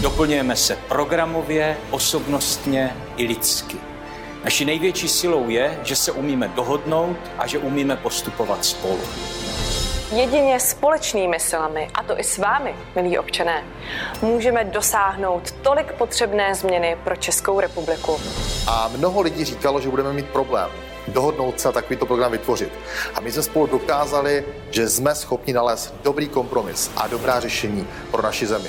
Doplňujeme se programově, osobnostně i lidsky. Naší největší silou je, že se umíme dohodnout a že umíme postupovat spolu. Jedině společnými silami, a to i s vámi, milí občané, můžeme dosáhnout tolik potřebné změny pro Českou republiku. A mnoho lidí říkalo, že budeme mít problém dohodnout se a takovýto program vytvořit. A my jsme spolu dokázali, že jsme schopni nalézt dobrý kompromis a dobrá řešení pro naši zemi.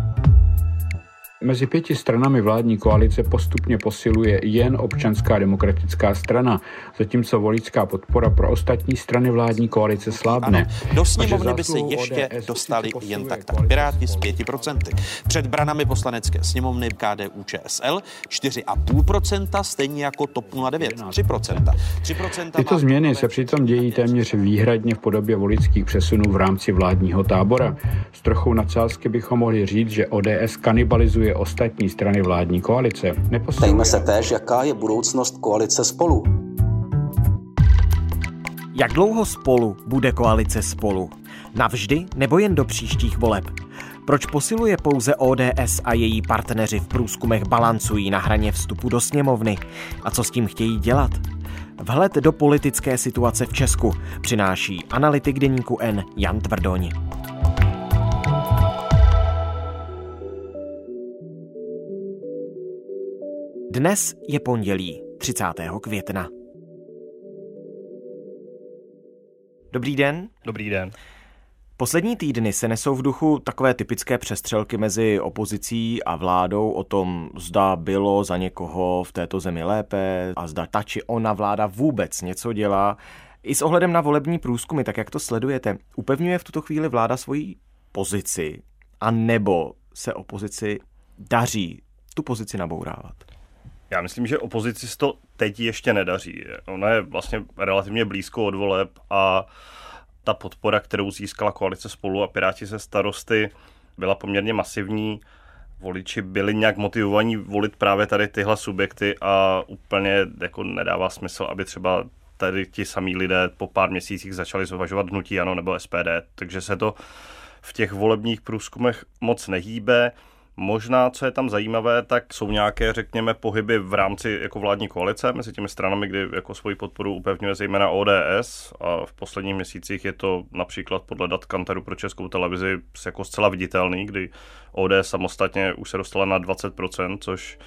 Mezi pěti stranami vládní koalice postupně posiluje jen občanská demokratická strana, zatímco voličská podpora pro ostatní strany vládní koalice slábne. Ano, do sněmovny by se ještě ODS dostali jen tak tak. Piráti s 5%. Před branami poslanecké sněmovny KDU ČSL 4,5%, stejně jako TOP 09 3%. 3% Tyto změny se přitom dějí téměř výhradně v podobě voličských přesunů v rámci vládního tábora. S trochou nadsázky bychom mohli říct, že ODS kanibalizuje podporuje ostatní strany vládní koalice. Ptejme se též, jaká je budoucnost koalice spolu. Jak dlouho spolu bude koalice spolu? Navždy nebo jen do příštích voleb? Proč posiluje pouze ODS a její partneři v průzkumech balancují na hraně vstupu do sněmovny? A co s tím chtějí dělat? Vhled do politické situace v Česku přináší analytik deníku N Jan Tvrdoň. Dnes je pondělí 30. května. Dobrý den. Dobrý den. Poslední týdny se nesou v duchu takové typické přestřelky mezi opozicí a vládou o tom, zda bylo za někoho v této zemi lépe a zda ta či ona vláda vůbec něco dělá. I s ohledem na volební průzkumy, tak jak to sledujete, upevňuje v tuto chvíli vláda svoji pozici a nebo se opozici daří tu pozici nabourávat? Já myslím, že opozici se to teď ještě nedaří. Ona je vlastně relativně blízko od voleb a ta podpora, kterou získala koalice spolu a Piráti se starosty, byla poměrně masivní. Voliči byli nějak motivovaní volit právě tady tyhle subjekty a úplně jako nedává smysl, aby třeba tady ti samí lidé po pár měsících začali zvažovat hnutí ano nebo SPD. Takže se to v těch volebních průzkumech moc nehýbe. Možná, co je tam zajímavé, tak jsou nějaké, řekněme, pohyby v rámci jako vládní koalice mezi těmi stranami, kdy jako svoji podporu upevňuje zejména ODS a v posledních měsících je to například podle dat Kantaru pro českou televizi jako zcela viditelný, kdy ODS samostatně už se dostala na 20%, což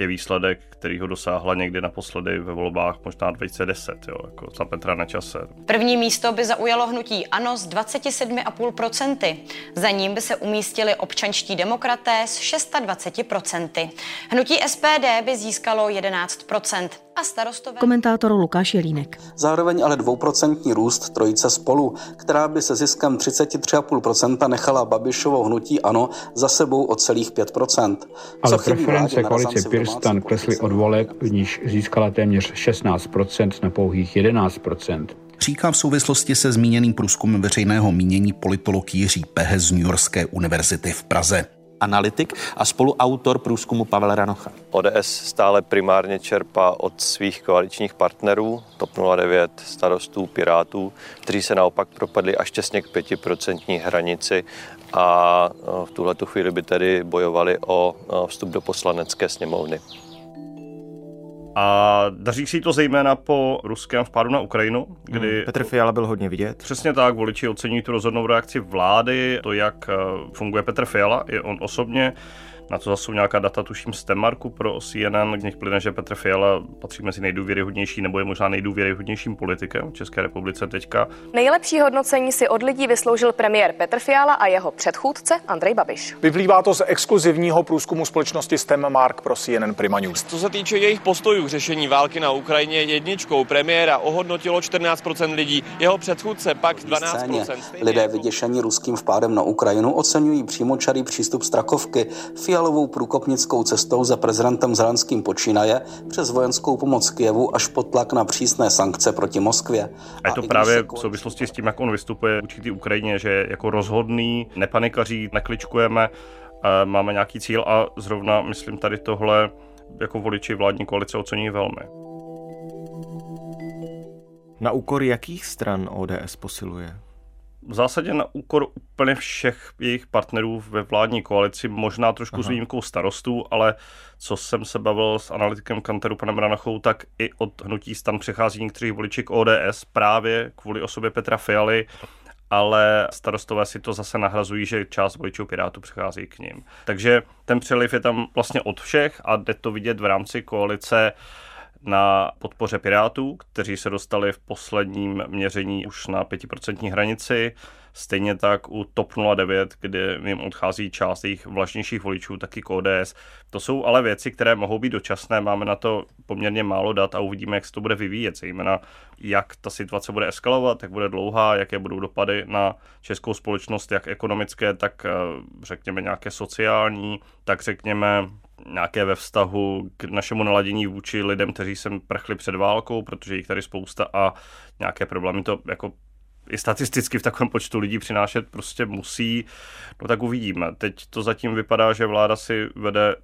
je výsledek, který ho dosáhla někdy naposledy ve volbách možná 2010, jo, jako za Petra Nečase. První místo by zaujalo hnutí ANO s 27,5%. Za ním by se umístili občanští demokraté s 26%. Hnutí SPD by získalo 11% a starostové... Komentátor Lukáš Jelínek. Zároveň ale dvouprocentní růst trojice spolu, která by se ziskem 33,5% nechala Babišovo hnutí ANO za sebou o celých 5%. Ale preference koalice Pirstan klesly od voleb, v níž získala téměř 16% na pouhých 11% říká v souvislosti se zmíněným průzkumem veřejného mínění politolog Jiří Pehe z New Yorkské univerzity v Praze analytik a spoluautor průzkumu Pavel Ranocha. ODS stále primárně čerpá od svých koaličních partnerů, TOP 09, starostů, pirátů, kteří se naopak propadli až těsně k pětiprocentní hranici a v tuhle chvíli by tedy bojovali o vstup do poslanecké sněmovny. A daří si to zejména po ruském vpádu na Ukrajinu, kdy... Hmm, Petr Fiala byl hodně vidět. Přesně tak, voliči oceňují tu rozhodnou reakci vlády, to, jak eh, funguje Petr Fiala, i on osobně, na to zase jsou nějaká data, tuším, z Temarku pro CNN, z nich plyne, že Petr Fiala patří mezi nejdůvěryhodnější nebo je možná nejdůvěryhodnějším politikem v České republice teďka. Nejlepší hodnocení si od lidí vysloužil premiér Petr Fiala a jeho předchůdce Andrej Babiš. Vyplývá to z exkluzivního průzkumu společnosti STEM Mark pro CNN Prima News. Co se týče jejich postojů k řešení války na Ukrajině, jedničkou premiéra ohodnotilo 14% lidí, jeho předchůdce pak 12%. Lidé vyděšení ruským vpádem na Ukrajinu oceňují přímočarý přístup Strakovky. Fiala Fialovou průkopnickou cestou za prezidentem Zelenským počínaje přes vojenskou pomoc Kijevu až pod tlak na přísné sankce proti Moskvě. A je to a právě v souvislosti s tím, jak on vystupuje určitý Ukrajině, že je jako rozhodný, nepanikaří, nekličkujeme, máme nějaký cíl a zrovna, myslím, tady tohle jako voliči vládní koalice ocení velmi. Na úkor jakých stran ODS posiluje? V zásadě na úkor úplně všech jejich partnerů ve vládní koalici, možná trošku Aha. s výjimkou starostů, ale co jsem se bavil s analytikem Kanteru panem Ranachou, tak i od hnutí stan přechází někteří voliči k ODS právě kvůli osobě Petra Fialy, ale starostové si to zase nahrazují, že část voličů Pirátů přechází k ním. Takže ten přeliv je tam vlastně od všech a jde to vidět v rámci koalice na podpoře Pirátů, kteří se dostali v posledním měření už na 5% hranici. Stejně tak u TOP 09, kde jim odchází část jejich vlažnějších voličů, taky k ODS. To jsou ale věci, které mohou být dočasné. Máme na to poměrně málo dat a uvidíme, jak se to bude vyvíjet. Zejména jak ta situace bude eskalovat, jak bude dlouhá, jaké budou dopady na českou společnost, jak ekonomické, tak eh, řekněme nějaké sociální, tak řekněme nějaké ve vztahu k našemu naladění vůči lidem, kteří sem prchli před válkou, protože jich tady spousta a nějaké problémy to jako i statisticky v takovém počtu lidí přinášet prostě musí, no tak uvidíme. Teď to zatím vypadá, že vláda si vede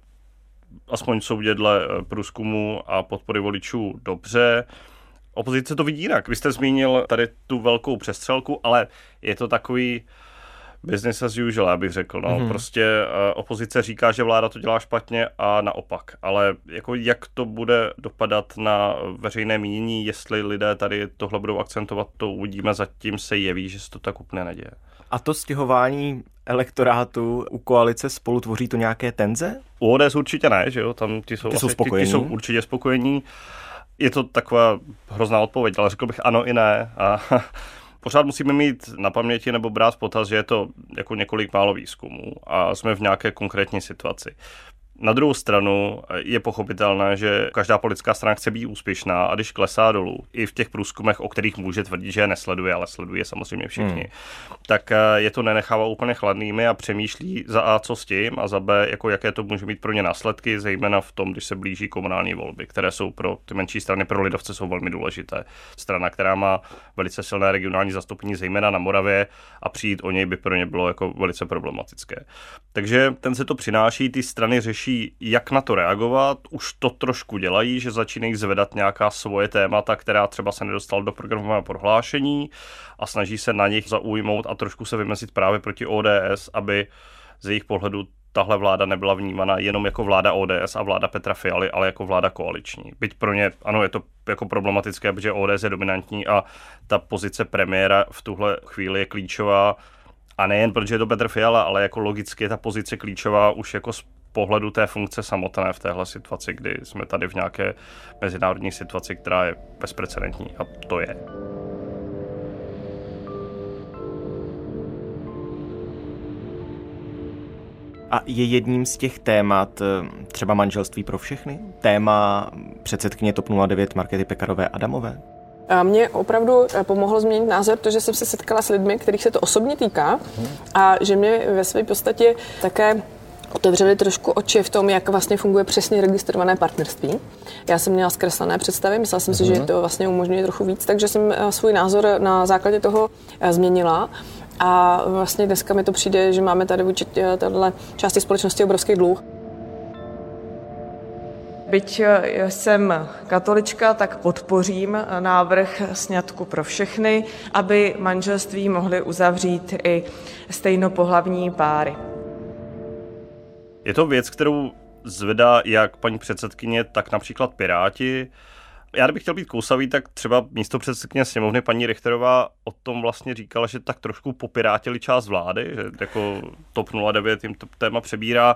aspoň soudě eh, průzkumu a podpory voličů dobře. Opozice to vidí jinak. Vy jste zmínil tady tu velkou přestřelku, ale je to takový business as usual, já bych řekl. No. Mm-hmm. Prostě uh, opozice říká, že vláda to dělá špatně a naopak. Ale jako jak to bude dopadat na veřejné mínění, jestli lidé tady tohle budou akcentovat, to uvidíme. Zatím se jeví, že se to tak úplně neděje. A to stěhování elektorátu u koalice spolu tvoří to nějaké tenze? U ODS určitě ne, že jo, tam ti jsou, ty jsou, spokojení. Ty, ty jsou určitě spokojení. Je to taková hrozná odpověď, ale řekl bych ano i ne. A pořád musíme mít na paměti nebo brát potaz, že je to jako několik málo výzkumů a jsme v nějaké konkrétní situaci. Na druhou stranu je pochopitelné, že každá politická strana chce být úspěšná a když klesá dolů, i v těch průzkumech, o kterých může tvrdit, že je nesleduje, ale sleduje samozřejmě všichni, hmm. tak eh, je to nenechává úplně chladnými a přemýšlí za A, co s tím a za B, jako jaké to může mít pro ně následky, zejména v tom, když se blíží komunální volby, které jsou pro ty menší strany, pro lidovce jsou velmi důležité. Strana, která má velice silné regionální zastoupení, zejména na Moravě a přijít o něj by pro ně bylo jako velice problematické. Takže ten se to přináší, ty strany řeší řeší, jak na to reagovat. Už to trošku dělají, že začínají zvedat nějaká svoje témata, která třeba se nedostal do programového prohlášení a snaží se na nich zaujmout a trošku se vymezit právě proti ODS, aby z jejich pohledu tahle vláda nebyla vnímána jenom jako vláda ODS a vláda Petra Fialy, ale jako vláda koaliční. Byť pro ně, ano, je to jako problematické, protože ODS je dominantní a ta pozice premiéra v tuhle chvíli je klíčová. A nejen protože je to Petr Fiala, ale jako logicky je ta pozice klíčová už jako pohledu té funkce samotné v téhle situaci, kdy jsme tady v nějaké mezinárodní situaci, která je bezprecedentní a to je. A je jedním z těch témat eh, třeba manželství pro všechny? Téma předsedkyně TOP 09 Markety Pekarové Adamové? A mě opravdu eh, pomohlo změnit názor to, že jsem se setkala s lidmi, kterých se to osobně týká a že mě ve své podstatě také otevřeli trošku oči v tom, jak vlastně funguje přesně registrované partnerství. Já jsem měla zkreslené představy, myslela jsem si, mm-hmm. že mhm. to vlastně umožňuje trochu víc, takže jsem eh, svůj názor na základě toho eh, změnila. A vlastně dneska mi to přijde, že máme tady vůči eh, téhle části společnosti obrovský dluh. Byť jsem katolička, tak podpořím návrh sňatku pro všechny, aby manželství mohly uzavřít i stejnopohlavní páry. Je to věc, kterou zvedá jak paní předsedkyně, tak například Piráti. Já kdybych chtěl být kousavý, tak třeba místo předsedkyně sněmovny paní Richterová o tom vlastně říkala, že tak trošku popirátili část vlády, že jako TOP 09 jim to téma přebírá,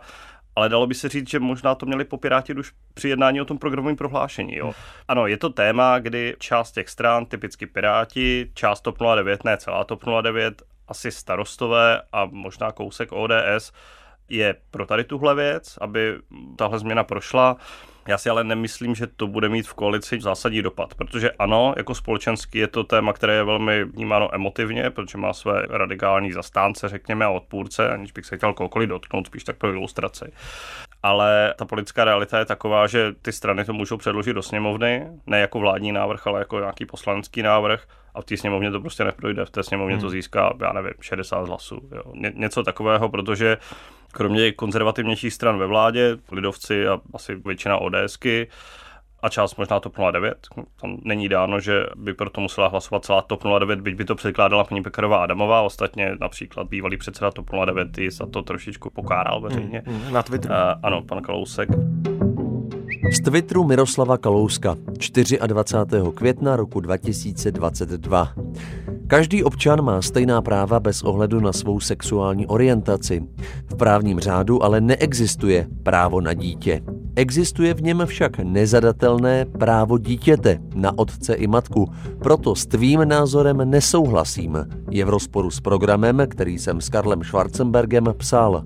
ale dalo by se říct, že možná to měli popirátit už při jednání o tom programovém prohlášení. Jo. Ano, je to téma, kdy část těch stran, typicky Piráti, část TOP 09, ne celá TOP 09, asi starostové a možná kousek ODS, je pro tady tuhle věc, aby tahle změna prošla. Já si ale nemyslím, že to bude mít v koalici zásadní dopad, protože ano, jako společenský je to téma, které je velmi vnímáno emotivně, protože má své radikální zastánce, řekněme, a odpůrce, aniž bych se chtěl kohokoliv dotknout, spíš tak pro ilustraci. Ale ta politická realita je taková, že ty strany to můžou předložit do sněmovny, ne jako vládní návrh, ale jako nějaký poslanecký návrh a v té sněmovně to prostě neprojde. V té sněmovně hmm. to získá, já nevím, 60 hlasů. Jo. Ně, něco takového, protože kromě konzervativnějších stran ve vládě, lidovci a asi většina ODSky, a část možná TOP 09. Tam není dáno, že by proto musela hlasovat celá TOP 09, byť by to předkládala paní Pekarová Adamová. Ostatně například bývalý předseda TOP 09 i za to trošičku pokáral veřejně. Mm, mm, na Twitteru. Uh, ano, pan Kalousek. Z Twitteru Miroslava Kalouska 24. května roku 2022. Každý občan má stejná práva bez ohledu na svou sexuální orientaci. V právním řádu ale neexistuje právo na dítě. Existuje v něm však nezadatelné právo dítěte na otce i matku. Proto s tvým názorem nesouhlasím. Je v rozporu s programem, který jsem s Karlem Schwarzenbergem psal.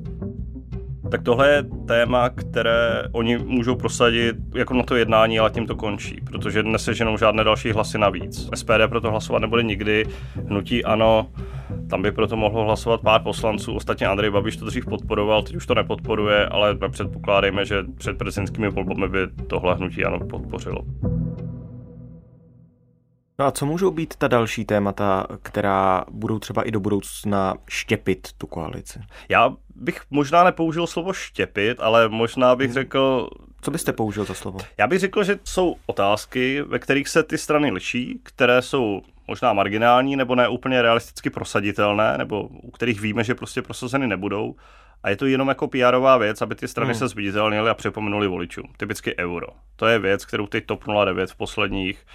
Tak tohle je téma, které oni můžou prosadit jako na to jednání, ale tím to končí, protože neseženou žádné další hlasy navíc. SPD proto hlasovat nebude nikdy, hnutí ano, tam by proto mohlo hlasovat pár poslanců. Ostatně Andrej Babiš to dřív podporoval, teď už to nepodporuje, ale předpokládejme, že před prezidentskými volbami by tohle hnutí ano podpořilo. No a co můžou být ta další témata, která budou třeba i do budoucna štěpit tu koalici? Já bych možná nepoužil slovo štěpit, ale možná bych hmm. řekl... Co byste použil za slovo? Já bych řekl, že jsou otázky, ve kterých se ty strany liší, které jsou možná marginální nebo ne úplně realisticky prosaditelné, nebo u kterých víme, že prostě prosazeny nebudou. A je to jenom jako pr věc, aby ty strany hmm. se zviditelnily a připomenuli voličům. Typicky euro. To je věc, kterou teď TOP 09 v posledních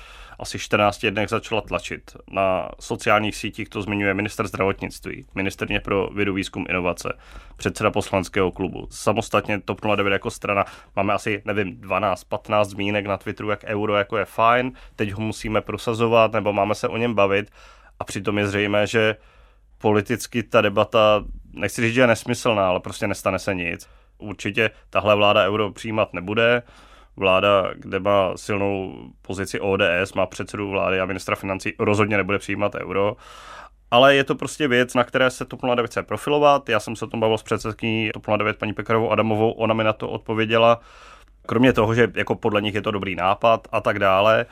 asi 14 dnech začala tlačit. Na sociálních sítích to zmiňuje minister zdravotnictví, ministerně pro vědu, výzkum, inovace, předseda poslanského klubu. Samostatně TOP 09 jako strana máme asi, nevím, 12-15 zmínek na Twitteru, jak euro jako je fajn, teď ho musíme prosazovat nebo máme se o něm bavit a přitom je zřejmé, že politicky ta debata, nechci říct, že je nesmyslná, ale prostě nestane se nic. Určitě tahle vláda euro přijímat nebude vláda, kde má silnou pozici ODS, má předsedu vlády a ministra financí, rozhodně nebude přijímat euro. Ale je to prostě věc, na které se TOP 09 chce profilovat. Já jsem se o tom bavil s předsedkyní TOP 09 paní Pekarovou Adamovou, ona mi na to odpověděla. Kromě toho, že jako podle nich je to dobrý nápad a tak dále.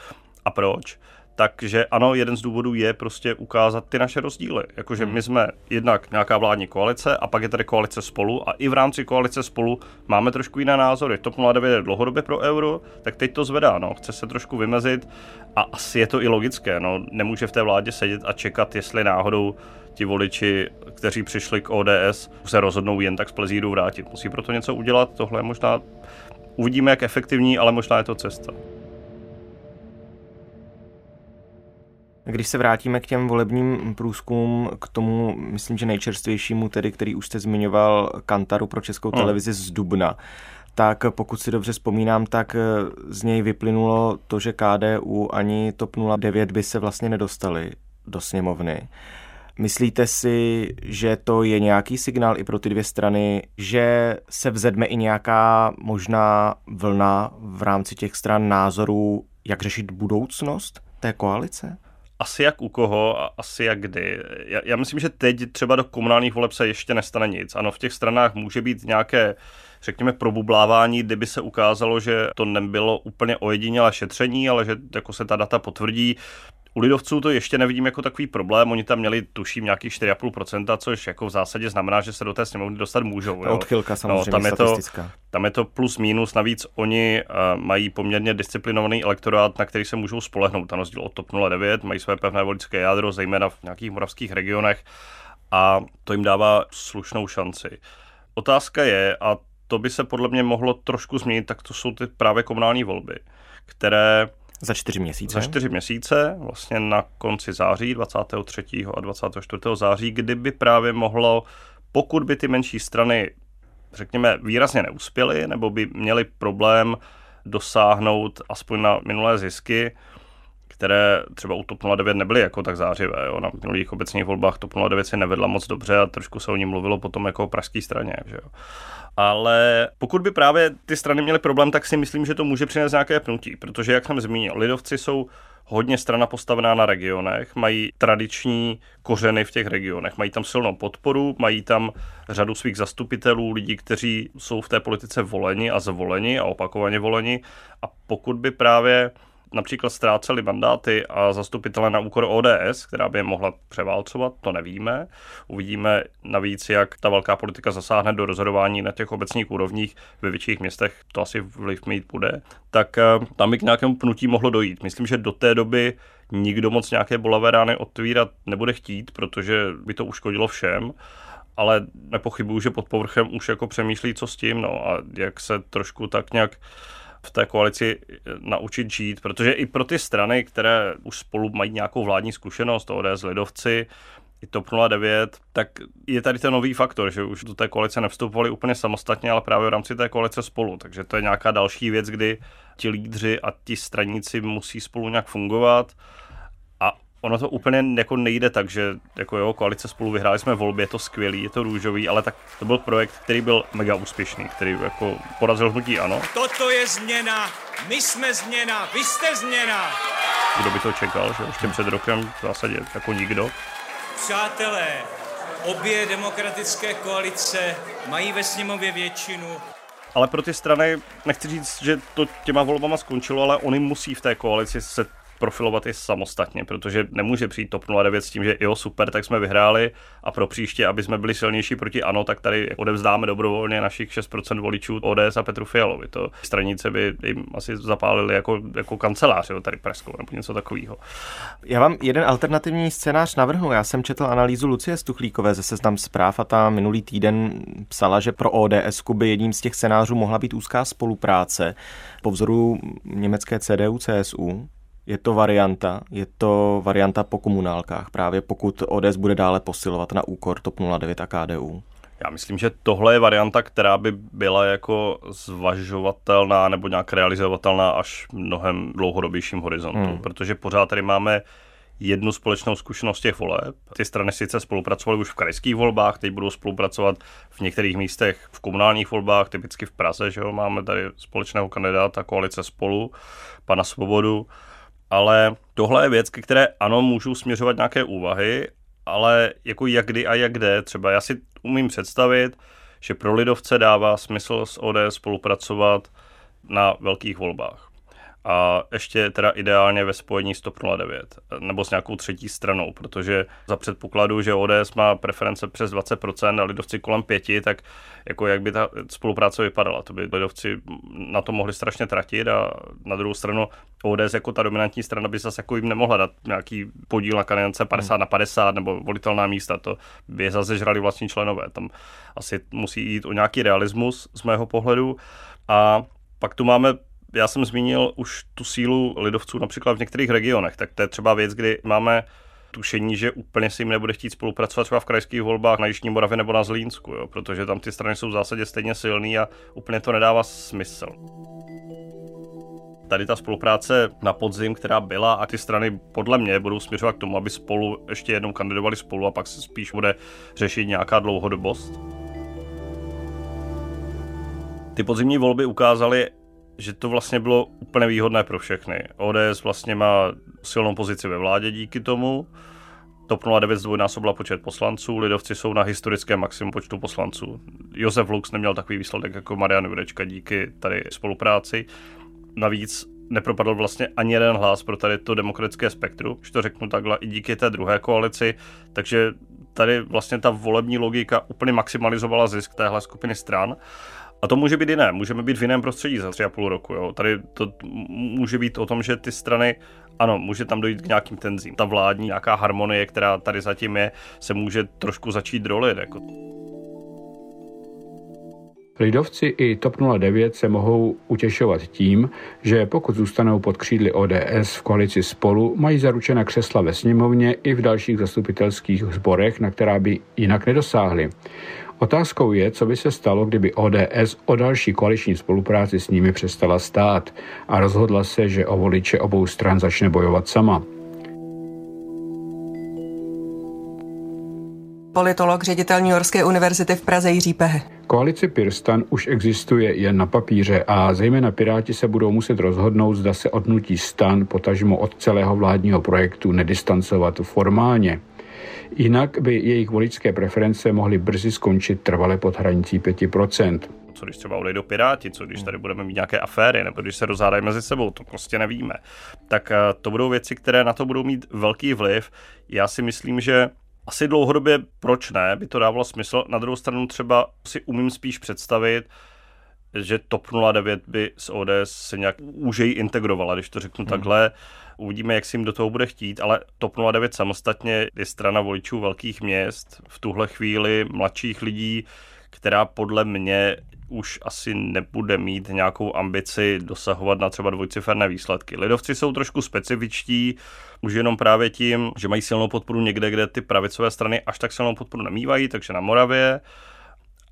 A proč? Takže ano, jeden z důvodů je prostě ukázat ty naše rozdíly. Jakože hmm. my jsme jednak nějaká vládní koalice a pak je tady koalice spolu a i v rámci koalice spolu máme trošku jiné názory. TOP 09 je dlouhodobě pro euro, tak teď to zvedá, no, chce se trošku vymezit a asi je to i logické, no, nemůže v té vládě sedět a čekat, jestli náhodou ti voliči, kteří přišli k ODS, se rozhodnou jen tak z plezíru vrátit. Musí proto něco udělat, tohle možná uvidíme, jak efektivní, ale možná je to cesta. Když se vrátíme k těm volebním průzkumům, k tomu, myslím, že nejčerstvějšímu, tedy, který už jste zmiňoval, Kantaru pro českou hmm. televizi z Dubna, tak pokud si dobře vzpomínám, tak eh, z něj vyplynulo to, že KDU ani TOP 09 by se vlastně nedostali do sněmovny. Myslíte si, že to je nějaký signál i pro ty dvě strany, že se vzedme i nějaká možná vlna v rámci těch stran názorů, jak řešit budoucnost té koalice? Asi jak u koho a asi jak kdy. Já, já myslím, že teď třeba do komunálních voleb se ještě nestane nic. Ano, v těch stranách může být nějaké řekněme, probublávání, kdyby se ukázalo, že to nebylo úplně ojedinělé šetření, ale že jako se ta data potvrdí. U lidovců to ještě nevidím jako takový problém, oni tam měli tuším nějakých 4,5%, což jako v zásadě znamená, že se do té sněmovny dostat můžou. Ta odchylka samozřejmě no, tam je to, tam je to plus minus, navíc oni uh, mají poměrně disciplinovaný elektorát, na který se můžou spolehnout, na rozdíl od TOP 09, mají své pevné voličské jádro, zejména v nějakých moravských regionech a to jim dává slušnou šanci. Otázka je, a to by se podle mě mohlo trošku změnit, tak to jsou ty právě komunální volby, které za čtyři měsíce? Za čtyři měsíce, vlastně na konci září, 23. a 24. září, kdyby právě mohlo, pokud by ty menší strany, řekněme, výrazně neuspěly, nebo by měly problém dosáhnout aspoň na minulé zisky, které třeba u TOP 09 nebyly jako tak zářivé. Jo. Na minulých obecních volbách TOP 09 si nevedla moc dobře a trošku se o ní mluvilo potom jako o pražské straně. Že jo ale pokud by právě ty strany měly problém, tak si myslím, že to může přinést nějaké pnutí, protože, jak jsem zmínil, lidovci jsou hodně strana postavená na regionech, mají tradiční kořeny v těch regionech, mají tam silnou podporu, mají tam řadu svých zastupitelů, lidí, kteří jsou v té politice voleni a zvoleni a opakovaně voleni. A pokud by právě například ztráceli mandáty a zastupitele na úkor ODS, která by je mohla převálcovat, to nevíme. Uvidíme navíc, jak ta velká politika zasáhne do rozhodování na těch obecních úrovních ve větších městech, to asi vliv mít bude, tak eh, tam by k nějakému pnutí mohlo dojít. Myslím, že do té doby nikdo moc nějaké bolavé rány otvírat nebude chtít, protože by to uškodilo všem ale nepochybuju, že pod povrchem už jako přemýšlí, co s tím, no a jak se trošku tak nějak v té koalici naučit žít, protože i pro ty strany, které už spolu mají nějakou vládní zkušenost, ODS, Lidovci, i TOP 09, tak je tady ten nový faktor, že už do té koalice nevstupovali úplně samostatně, ale právě v rámci té koalice spolu. Takže to je nějaká další věc, kdy ti lídři a ti straníci musí spolu nějak fungovat ono to úplně jako nejde tak, že jako jo, koalice spolu vyhráli jsme volby, je to skvělý, je to růžový, ale tak to byl projekt, který byl mega úspěšný, který jako porazil hnutí ano. Toto je změna, my jsme změna, vy jste změna. Kdo by to čekal, že ještě před rokem v zásadě jako nikdo. Přátelé, obě demokratické koalice mají ve sněmově většinu. Ale pro ty strany, nechci říct, že to těma volbama skončilo, ale oni musí v té koalici se profilovat i samostatně, protože nemůže přijít TOP 09 s tím, že jo, super, tak jsme vyhráli a pro příště, aby jsme byli silnější proti ANO, tak tady odevzdáme dobrovolně našich 6% voličů ODS a Petru Fialovi. To stranice by jim asi zapálili jako, jako kancelář, jo, tady Preskou nebo něco takového. Já vám jeden alternativní scénář navrhnu. Já jsem četl analýzu Lucie Stuchlíkové ze Seznam zpráv a ta minulý týden psala, že pro ODS by jedním z těch scénářů mohla být úzká spolupráce po vzoru německé CDU, CSU, je to varianta, je to varianta po komunálkách, právě pokud ODS bude dále posilovat na úkor TOP 09 a KDU. Já myslím, že tohle je varianta, která by byla jako zvažovatelná nebo nějak realizovatelná až v mnohem dlouhodobějším horizontu, hmm. protože pořád tady máme jednu společnou zkušenost těch voleb. Ty strany sice spolupracovaly už v krajských volbách, teď budou spolupracovat v některých místech v komunálních volbách, typicky v Praze, že jo, máme tady společného kandidáta koalice spolu, pana Svobodu ale tohle je věc, ke které ano, můžou směřovat nějaké úvahy, ale jako jak kdy a jak kde. Třeba já si umím představit, že pro lidovce dává smysl s ODS spolupracovat na velkých volbách a ještě teda ideálně ve spojení s TOP 09 nebo s nějakou třetí stranou, protože za předpokladu, že ODS má preference přes 20% a lidovci kolem 5, tak jako jak by ta spolupráce vypadala. To by lidovci na to mohli strašně tratit a na druhou stranu ODS jako ta dominantní strana by zase jako jim nemohla dát nějaký podíl na kandidance 50 hmm. na 50 nebo volitelná místa. To by je zase žrali vlastní členové. Tam asi musí jít o nějaký realismus z mého pohledu. A pak tu máme já jsem zmínil už tu sílu lidovců například v některých regionech, tak to je třeba věc, kdy máme tušení, že úplně si jim nebude chtít spolupracovat třeba v krajských volbách na Jižní Moravě nebo na Zlínsku, jo, protože tam ty strany jsou v zásadě stejně silný a úplně to nedává smysl. Tady ta spolupráce na podzim, která byla a ty strany podle mě budou směřovat k tomu, aby spolu ještě jednou kandidovali spolu a pak se spíš bude řešit nějaká dlouhodobost. Ty podzimní volby ukázaly, že to vlastně bylo úplně výhodné pro všechny. ODS vlastně má silnou pozici ve vládě díky tomu. TOP 09 zdvojnásobila počet poslanců, lidovci jsou na historickém maximum počtu poslanců. Josef Lux neměl takový výsledek jako Marian Jurečka díky tady spolupráci. Navíc nepropadl vlastně ani jeden hlas pro tady to demokratické spektrum, když to řeknu takhle, i díky té druhé koalici, takže tady vlastně ta volební logika úplně maximalizovala zisk téhle skupiny stran. A to může být jiné. Můžeme být v jiném prostředí za tři a půl roku. Jo. Tady to může být o tom, že ty strany, ano, může tam dojít k nějakým tenzím. Ta vládní nějaká harmonie, která tady zatím je, se může trošku začít rolit. Jako. Lidovci i TOP 09 se mohou utěšovat tím, že pokud zůstanou pod křídly ODS v koalici spolu, mají zaručena křesla ve sněmovně i v dalších zastupitelských sborech, na která by jinak nedosáhli. Otázkou je, co by se stalo, kdyby ODS o další koaliční spolupráci s nimi přestala stát a rozhodla se, že o voliče obou stran začne bojovat sama. Politolog, ředitel New Yorkské univerzity v Praze Jiří Pehe. Koalice Pirstan už existuje jen na papíře a zejména Piráti se budou muset rozhodnout, zda se odnutí stan potažmo od celého vládního projektu nedistancovat formálně. Jinak by jejich voličské preference mohly brzy skončit trvale pod hranicí 5%. co když třeba odejdou Piráti, co když tady budeme mít nějaké aféry, nebo když se rozhádají mezi sebou, to prostě nevíme. Tak eh, to budou věci, které na to budou mít velký vliv. Já si myslím, že asi dlouhodobě, proč ne, by to dávalo smysl. Na druhou stranu třeba si umím spíš představit, že TOP 09 by s ODS se nějak úžeji integrovala, když to řeknu hmm. takhle. Uvidíme, jak si jim do toho bude chtít, ale TOP 09 samostatně je strana voličů velkých měst, v tuhle chvíli mladších lidí, která podle mě už asi nebude mít nějakou ambici dosahovat na třeba dvojciferné výsledky. Lidovci jsou trošku specifičtí, už jenom právě tím, že mají silnou podporu někde, kde ty pravicové strany až tak silnou podporu nemývají, takže na Moravě,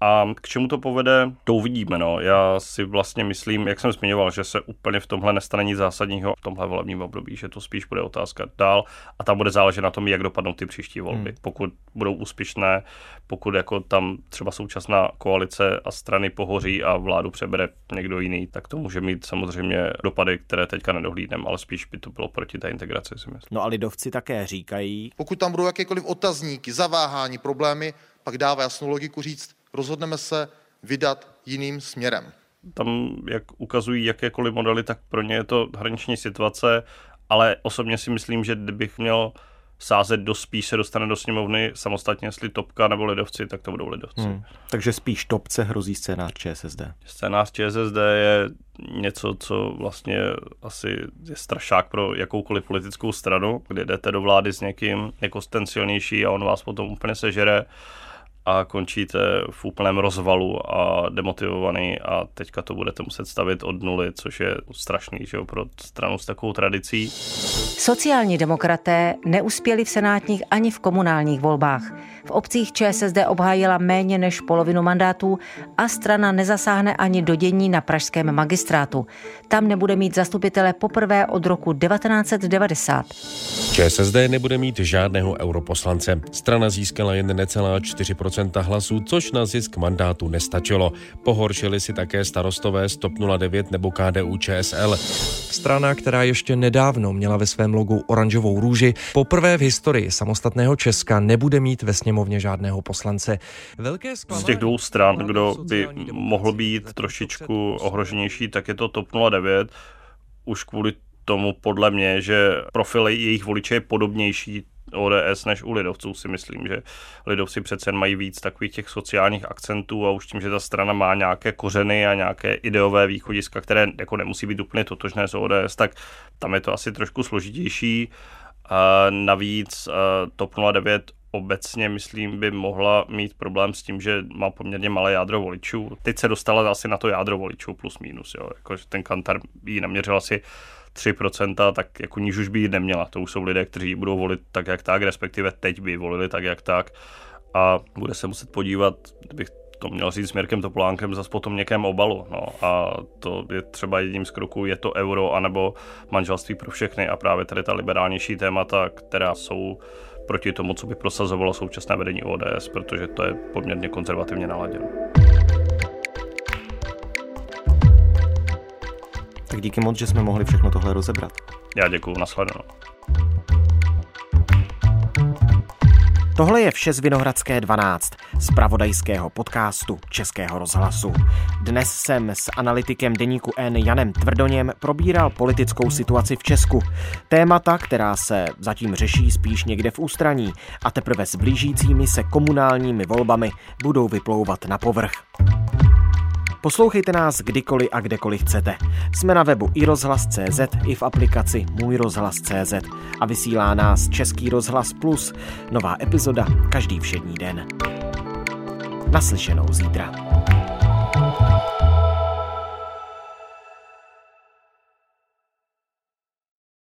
a k čemu to povede, to uvidíme. No. Já si vlastně myslím, jak jsem zmiňoval, že se úplně v tomhle nestane nic zásadního v tomhle volebním období, že to spíš bude otázka dál a tam bude záležet na tom, jak dopadnou ty příští volby. Hmm. Pokud budou úspěšné, pokud jako tam třeba současná koalice a strany pohoří a vládu přebere někdo jiný, tak to může mít samozřejmě dopady, které teďka nedohlídneme, ale spíš by to bylo proti té integraci, si myslím. No a lidovci také říkají. Pokud tam budou jakékoliv otazníky, zaváhání, problémy, pak dává jasnou logiku říct, rozhodneme se vydat jiným směrem. Tam, jak ukazují jakékoliv modely, tak pro ně je to hraniční situace, ale osobně si myslím, že kdybych měl sázet do spíš se dostane do sněmovny samostatně, jestli topka nebo lidovci, tak to budou lidovci. Hmm. Takže spíš topce hrozí scénář ČSSD. Scénář ČSSD je něco, co vlastně asi je strašák pro jakoukoliv politickou stranu, kdy jdete do vlády s někým jako ten silnější a on vás potom úplně sežere a končíte v úplném rozvalu a demotivovaný a teďka to budete muset stavit od nuly, což je strašný že jo, pro stranu s takovou tradicí. Sociální demokraté neuspěli v senátních ani v komunálních volbách. V obcích ČSSD obhájila méně než polovinu mandátů a strana nezasáhne ani do dění na pražském magistrátu. Tam nebude mít zastupitele poprvé od roku 1990. ČSSD nebude mít žádného europoslance. Strana získala jen necelá 4% hlasů, což na zisk mandátu nestačilo. Pohoršili si také starostové z TOP 09 nebo KDU ČSL. Strana, která ještě nedávno měla ve svém logu oranžovou růži, poprvé v historii samostatného Česka nebude mít ve sněmovně žádného poslance. Velké Z těch dvou stran, kdo by mohl být trošičku ohroženější, tak je to TOP 09. Už kvůli tomu podle mě, že profil jejich voliče je podobnější ODS než u lidovců si myslím, že lidovci přece mají víc takových těch sociálních akcentů a už tím, že ta strana má nějaké kořeny a nějaké ideové východiska, které jako nemusí být úplně totožné s ODS, tak tam je to asi trošku složitější. A navíc TOP 09 obecně, myslím, by mohla mít problém s tím, že má poměrně malé jádro voličů. Teď se dostala asi na to jádro voličů plus minus, jo. Jako, ten kantar jí naměřil asi 3%, tak jako níž už by ji neměla. To už jsou lidé, kteří budou volit tak, jak tak, respektive teď by volili tak, jak tak. A bude se muset podívat, kdybych to měl říct s Mirkem Topolánkem, zase potom někém obalu. No. A to je třeba jedním z kroků, je to euro anebo manželství pro všechny a právě tady ta liberálnější témata, která jsou proti tomu, co by prosazovalo současné vedení ODS, protože to je poměrně konzervativně naladěno. Tak díky moc, že jsme mohli všechno tohle rozebrat. Já děkuji, nashledanou. Tohle je vše z Vinohradské 12, z pravodajského podcastu Českého rozhlasu. Dnes jsem s analytikem deníku N Janem Tvrdoněm probíral politickou situaci v Česku. Témata, která se zatím řeší spíš někde v ústraní a teprve s blížícími se komunálními volbami budou vyplouvat na povrch. Poslouchejte nás kdykoliv a kdekoliv chcete. Jsme na webu i rozhlas.cz i v aplikaci Můj rozhlas.cz a vysílá nás Český rozhlas Plus. Nová epizoda každý všední den. Naslyšenou zítra.